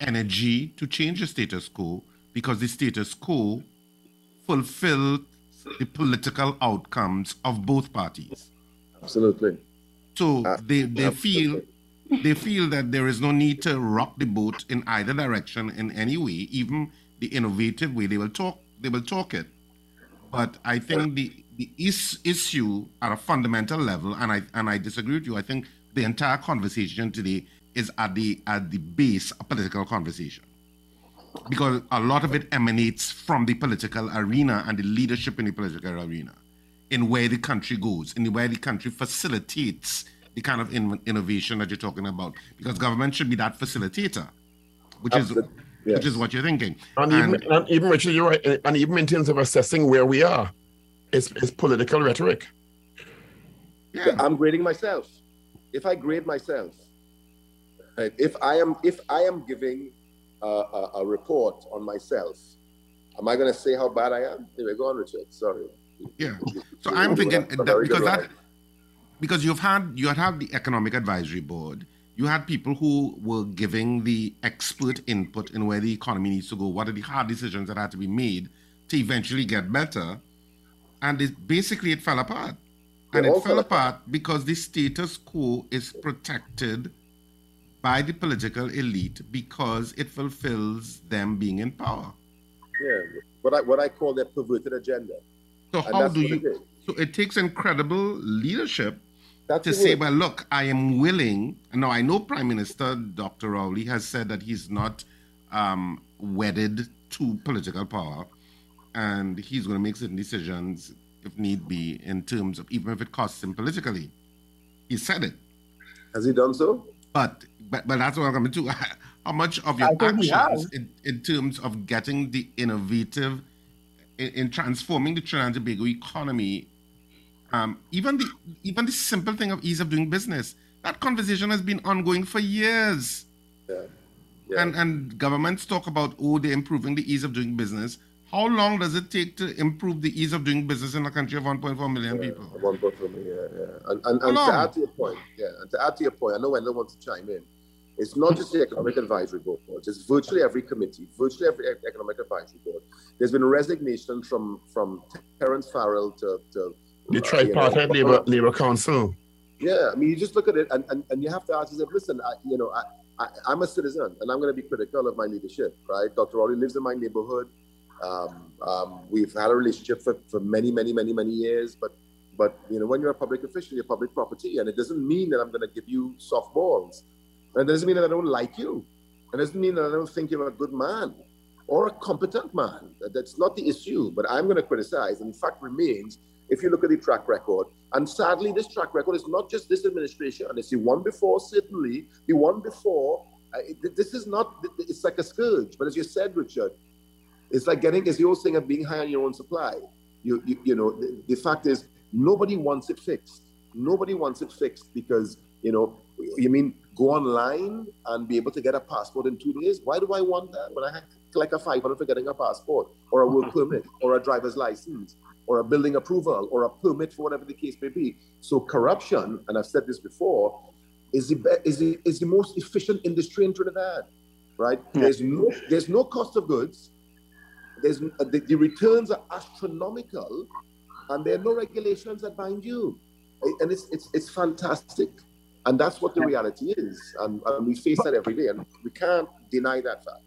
energy to change the status quo because the status quo fulfills the political outcomes of both parties. Absolutely. So they, they Absolutely. feel they feel that there is no need to rock the boat in either direction in any way, even the innovative way. They will talk they will talk it. But I think the the is, issue at a fundamental level, and I and I disagree with you. I think the entire conversation today is at the at the base a political conversation because a lot of it emanates from the political arena and the leadership in the political arena, in where the country goes, in where the country facilitates the kind of in, innovation that you're talking about. Because government should be that facilitator, which Absolutely. is yes. which is what you're thinking. And, and, even, and even Richard, you're right. And even in terms of assessing where we are, it's, it's political rhetoric. Yeah. I'm grading myself. If I grade myself, Right? If I am if I am giving a, a, a report on myself, am I going to say how bad I am? Anyway, go on, Richard. Sorry. Yeah. *laughs* So I'm thinking that because that because you've had you had the economic advisory board, you had people who were giving the expert input in where the economy needs to go, what are the hard decisions that had to be made to eventually get better, and it, basically it fell apart. And it fell apart because the status quo is protected by the political elite because it fulfills them being in power. Yeah, what I what I call their perverted agenda. So And how do it you? So it takes incredible leadership That's to say, well, look, I am willing. Now I know Prime Minister Dr. Rowley has said that he's not um, wedded to political power, and he's going to make certain decisions if need be in terms of even if it costs him politically. He said it. Has he done so? But but but that's what I'm coming to. *laughs* How much of your actions in, in terms of getting the innovative in, in transforming the Trinidad and Tobago economy, um, even the even the simple thing of ease of doing business, that conversation has been ongoing for years. Yeah. Yeah. And and governments talk about oh they're improving the ease of doing business. How long does it take to improve the ease of doing business in a country of 1.4 million people? One vote for me, yeah, yeah. And, and, and to add to your point, yeah, and to add to your point, I know I don't want to chime in. It's not just the economic advisory board; it's virtually every committee, virtually every economic advisory board. There's been resignation from from Terrence Farrell to, to The uh, tripartite you know, labor labor council. Yeah, I mean, you just look at it, and, and, and you have to ask yourself, listen, I, you know, I, I, I'm a citizen, and I'm going to be critical of my leadership, right? Dr. Rowley lives in my neighborhood. Um, um, we've had a relationship for, for many, many, many, many years, but but you know, when you're a public official, you're public property, and it doesn't mean that I'm going to give you softballs. And it doesn't mean that I don't like you. and It doesn't mean that I don't think you're a good man or a competent man. That- That's not the issue. But I'm going to criticize. And the fact remains, if you look at the track record, and sadly, this track record is not just this administration, and it's the one before, certainly, the one before. Uh, it- this is not, it's like a scourge. But as you said, Richard, it's like getting, it's the old thing of being high on your own supply. You, you, you know, the, the fact is, nobody wants it fixed. Nobody wants it fixed because, you know, you mean go online and be able to get a passport in two days? Why do I want that when I have collect a 500 for getting a passport or a work *laughs* permit or a driver's license or a building approval or a permit for whatever the case may be? So corruption, and I've said this before, is the, is the, is the most efficient industry in Trinidad, right? There's no, there's no cost of goods. There's uh, the, the returns are astronomical, and there are no regulations that bind you, and it's it's it's fantastic, and that's what the reality is, and, and we face that every day, and we can't deny that fact.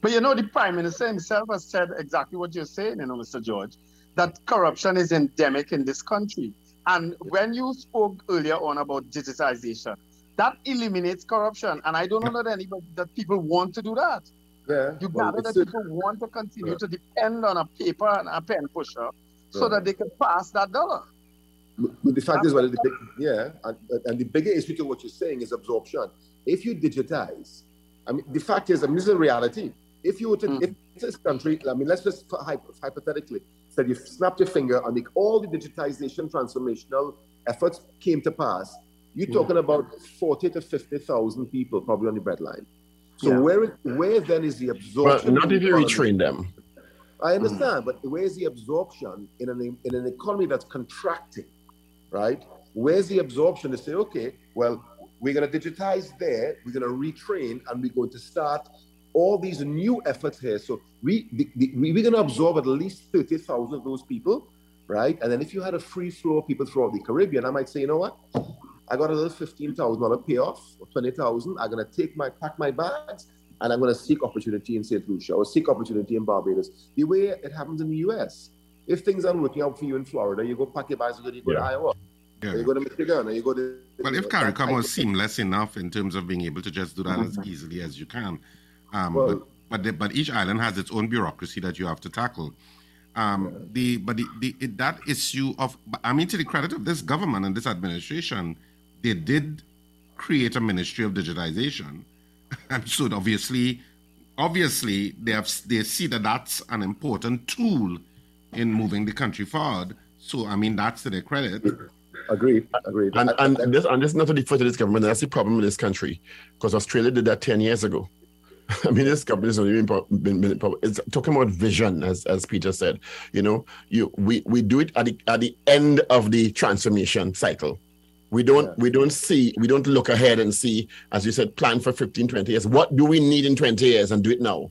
But you know, the Prime Minister himself has said exactly what you're saying, you know, Mr. George, that corruption is endemic in this country. And when you spoke earlier on about digitization, that eliminates corruption. And I don't know that anybody that people want to do that. Yeah, You well, gather that people want to continue Yeah. to depend on a paper and a pen pusher so that they can pass that dollar. But the fact is, well, the big, yeah, and, and the bigger issue to what you're saying is absorption. If you digitize, I mean, the fact is, I mean, this is a reality. If you were to, mm. if this country, I mean, let's just hy- hypothetically say you snapped your finger and the, all the digitization transformational efforts came to pass, you're mm. talking about 40 to 50,000 people probably on the breadline. So Yeah. where where then is the absorption? But not if you retrain them. I mm. understand, but where's the absorption in an in an economy that's contracting, right? Where's the absorption to say, okay, well, we're going to digitize there, we're going to retrain, and we're going to start all these new efforts here. So we, the, the, we we're going to absorb at least thirty thousand of those people, right? And then if you had a free flow of people throughout the Caribbean, I might say, you know what? I got a little fifteen thousand dollar payoff or twenty thousand. I'm going to take my pack my bags and I'm going to seek opportunity in St. Lucia or seek opportunity in Barbados. The way it happens in the US. If things aren't working out for you in Florida, you go pack your bags and you go to Yeah. Iowa, Yeah. you go to Michigan, you go to. Well, if CARICOM was seamless enough in terms of being able to just do that as easily as you can, um, Well- but but, the, but each island has its own bureaucracy that you have to tackle. Um, the but the, the it, that issue of I mean to the credit of this government and this administration, they did create a ministry of digitization, *laughs* and so obviously, obviously they have they see that that's an important tool in moving the country forward. So I mean that's to their credit. Agreed. Agreed. And I- and this and this is not to defer to this government. That's the problem in this country, because Australia did that ten years ago. *laughs* I mean, this government has only been, been, been it's talking about vision, as as Peter said. You know, you we we do it at the at the end of the transformation cycle. We don't Yeah. we don't see we don't look ahead and see, as you said, plan for 15, 20 years. What do we need in 20 years and do it now?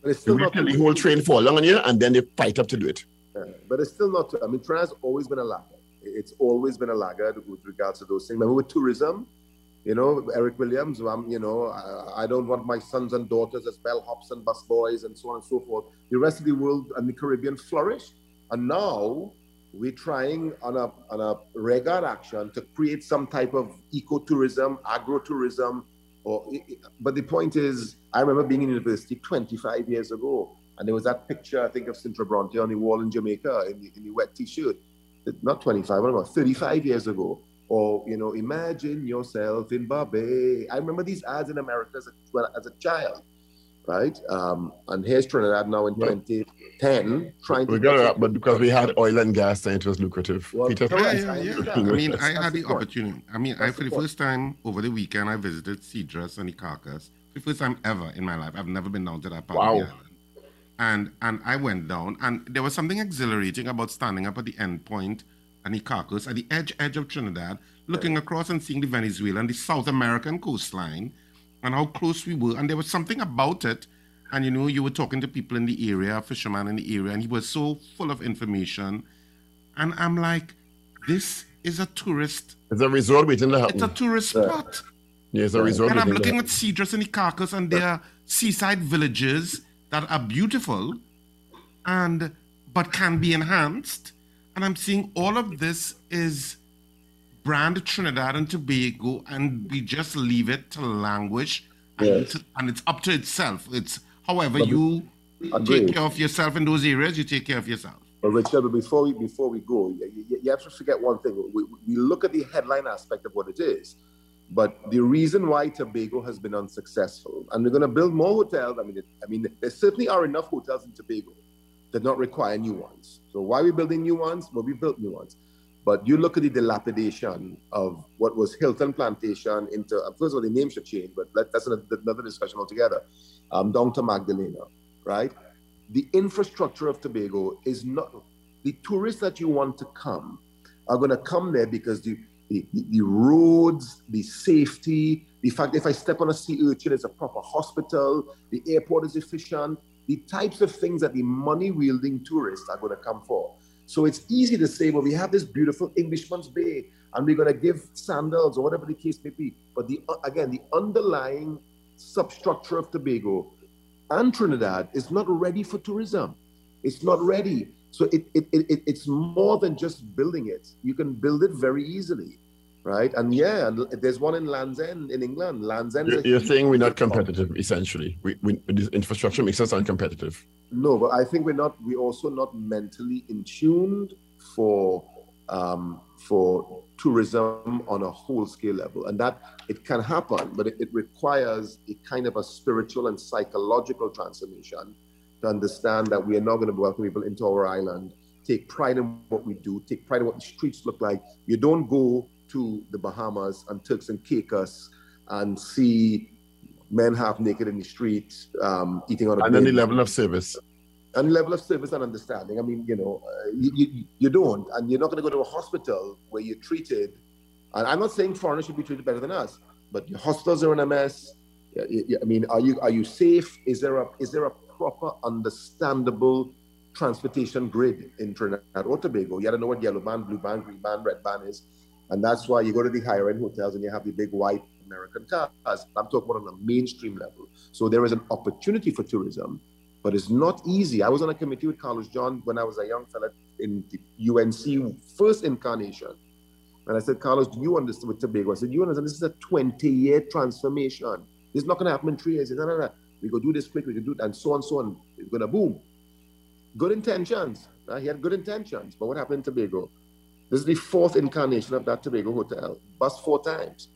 but it's We still wait not the whole train fall along on year and then they fight up to do it. Yeah, but it's still not. I mean, Trinidad's always been a laggard. It's always been a laggard with regards to those things. Remember with tourism, you know, Eric Williams. Um, you know, I, I don't want my sons and daughters as bellhops and busboys and so on and so forth. The rest of the world and the Caribbean flourish, and now we're trying on a on a regard action to create some type of ecotourism, agrotourism. Or, but the point is, I remember being in university 25 years ago, and there was that picture, I think, of Sintra Bronte on the wall in Jamaica in the, in the wet t-shirt. Not 25, what about 35 years ago? Or, you know, imagine yourself in Barbados. I remember these ads in America as a, as a child, right? Um, and here's Trinidad now in Well, 2010 trying to... We got it up, but because we had oil and gas and it was lucrative. Well, Peter, correct. Yeah, I yeah, yeah. *laughs* I mean, I had the the opportunity. I mean, I for the the first time over the weekend, I visited Cedros and the For the first time ever in my life. I've never been down to that part of Wow. the island. And and I went down, and there was something exhilarating about standing up at the end point and the Icacos at the edge edge of Trinidad, looking across and seeing the Venezuela and the South American coastline, and how close we were. And there was something about it. And you know, you were talking to people in the area, fisherman in the area, and he was so full of information. And I'm like, this is a tourist. it's a resort waiting to It's a tourist spot. Yeah, it's a resort And I'm looking at. Cedros and the Icacos and their seaside villages that are beautiful and but can be enhanced. And I'm seeing all of this is brand Trinidad and Tobago, and we just leave it to languish, and, Yes. to- and it's up to itself. It's however But you Agreed. take care of yourself in those areas, you take care of yourself. But Richard, but before we before we go, you, you- you have to forget one thing. We, we look at the headline aspect of what it is, but the reason why Tobago has been unsuccessful, and we're going to build more hotels. I mean, it, I mean, there certainly are enough hotels in Tobago that not require new ones. So why are we building new ones? Well, we built new ones. But you look at the dilapidation of what was Hilton Plantation into, uh, first of all, the name should change, but that's another, discussion altogether, um, down to Magdalena, right? The infrastructure of Tobago is not, the tourists that you want to come are going to come there because the, the, the, the roads, the safety, the fact if I step on a sea urchin, it's a proper hospital, the airport is efficient, the types of things that the money wielding tourists are going to come for. So it's easy to say, well, we have this beautiful Englishman's Bay and we're going to give sandals or whatever the case may be. But the uh, again, the underlying substructure of Tobago and Trinidad is not ready for tourism. It's not ready. So it, it, it, it- it's more than just building it. You can build it very easily, right? And yeah, and there's one in Land's End in England. Land's End. You're, you're saying we're not competitive, essentially. We, we, this infrastructure makes us uncompetitive. No, but I think we're not. We're also not mentally in tuned for um, for tourism on a whole scale level, and that it can happen, but it, it requires a kind of a spiritual and psychological transformation to understand that we are not going to welcome people into our island. Take pride in what we do. Take pride in what the streets look like. You don't go to the Bahamas and Turks and Caicos and see men half naked in the streets um, eating on a And then the level of service. and level of service and understanding. I mean, you know, uh, you, you, you don't, and you're not going to go to a hospital where you're treated. And I'm not saying foreigners should be treated better than us, but your hospitals are in a mess. I mean, are you are you safe? Is there a is there a proper, understandable transportation grid in Trinidad or Tobago? You don't know what yellow band, blue band, green band, red band is, and that's why you go to the higher end hotels and you have the big white American cars. I'm talking about on a mainstream level. So there is an opportunity for tourism but it's not easy. I was on a committee with Carlos John when I was a young fella in the UNC first incarnation. And I said, Carlos, do you understand with Tobago? I said, you understand this is a 20 year transformation. This is not going to happen in three years. Said, no, no, no. We go do this quick, we can do it, and so on, so on. It's going to boom. Good intentions. right? He had good intentions. But what happened in Tobago? This is the fourth incarnation of that Tobago hotel. Bust four times.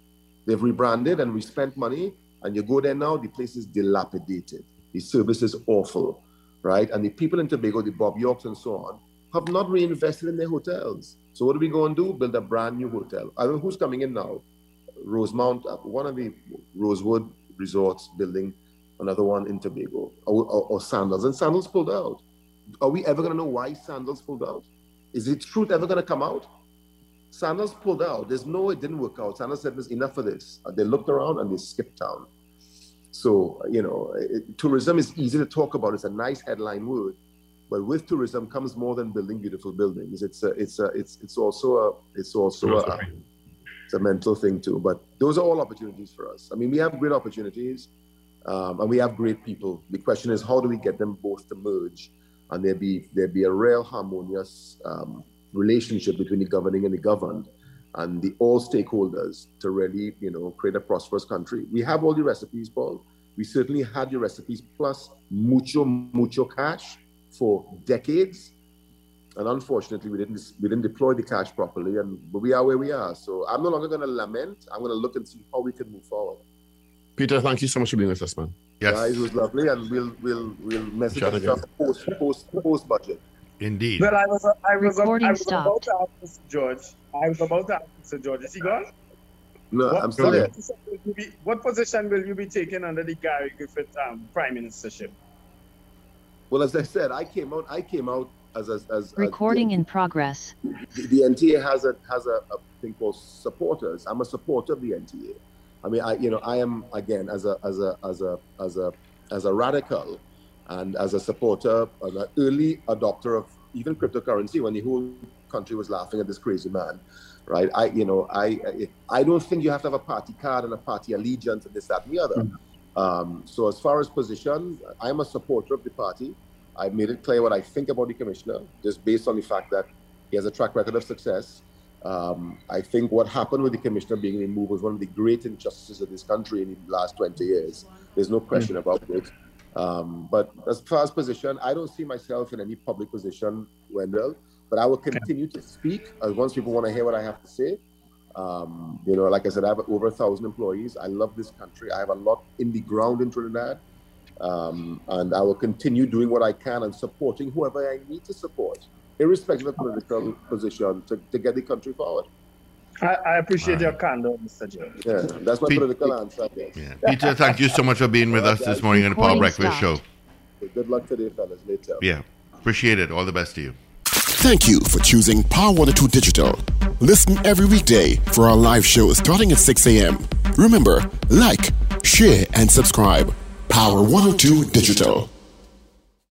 They've rebranded and we spent money. And you go there now, the place is dilapidated. The service is awful, right? And the people in Tobago, the Bob Yorks and so on, have not reinvested in their hotels. So what are we going to do? Build a brand new hotel. I who's coming in now. Rosemount, uh, one of the Rosewood resorts building another one in Tobago, or, or, or Sandals, and Sandals pulled out. Are we ever going to know why Sandals pulled out? Is the truth ever going to come out? Sandals pulled out. There's no, it didn't work out. Sandals said, there's enough of this. They looked around and they skipped town. So, you know, it, tourism is easy to talk about. It's a nice headline word. But with tourism comes more than building beautiful buildings. It's a, it's a, it's, it's also a, it's also a, it's a mental thing too. But those are all opportunities for us. I mean, we have great opportunities um, and we have great people. The question is, how do we get them both to merge and there be there be a real harmonious um, relationship between the governing and the governed and the all stakeholders to really, you know, create a prosperous country. We have all the recipes, Paul. We certainly had the recipes plus mucho, mucho cash for decades. And unfortunately, we didn't we didn't deploy the cash properly, and but we are where we are. So I'm no longer going to lament. I'm going to look and see how we can move forward. Peter, thank you so much for being with us, man. Yes. Guys, it was lovely, and we'll we'll we'll message Chat and post post post budget. Indeed. Well, I was, I was, Recording I was about stopped. to ask Mr. George. I was about to ask Mr. George. Is he gone? No, What, I'm still what there. position will you be, what position will you be taking under the Gary Griffith um, prime ministership? Well, as I said, I came out. I came out as as, as Recording as in progress. the, the NTA has a has a, a thing called supporters. I'm a supporter of the NTA. I mean, I you know I am again as a as a as a as a as a radical, and as a supporter, an early adopter of even cryptocurrency when the whole country was laughing at this crazy man, right? I you know I I, don't think you have to have a party card and a party allegiance and this that and the other. Um, so as far as position, I'm a supporter of the party. I've made it clear what I think about the commissioner, just based on the fact that he has a track record of success. Um, I think what happened with the commissioner being removed was one of the great injustices of this country in the last 20 years. There's no question about it. Um, but as far as position, I don't see myself in any public position, Wendell. But I will continue to speak as once people want to hear what I have to say. Um, you know, like I said, I have over a thousand employees. I love this country. I have a lot in the ground in Trinidad. Um, and I will continue doing what I can and supporting whoever I need to support, irrespective of political position, to, to get the country forward. I, I appreciate your candor, Mr. George. Yeah, that's my Pete- political answer. I guess. Yeah. Peter, thank you so much for being with us this *laughs* morning on the Power Recording Breakfast Show. Good luck today, fellas. Later. Yeah. Appreciate it. All the best to you. Thank you for choosing Power 102 Digital. Listen every weekday for our live show starting at 6 a.m. Remember, like, share, and subscribe. Power 102 Digital.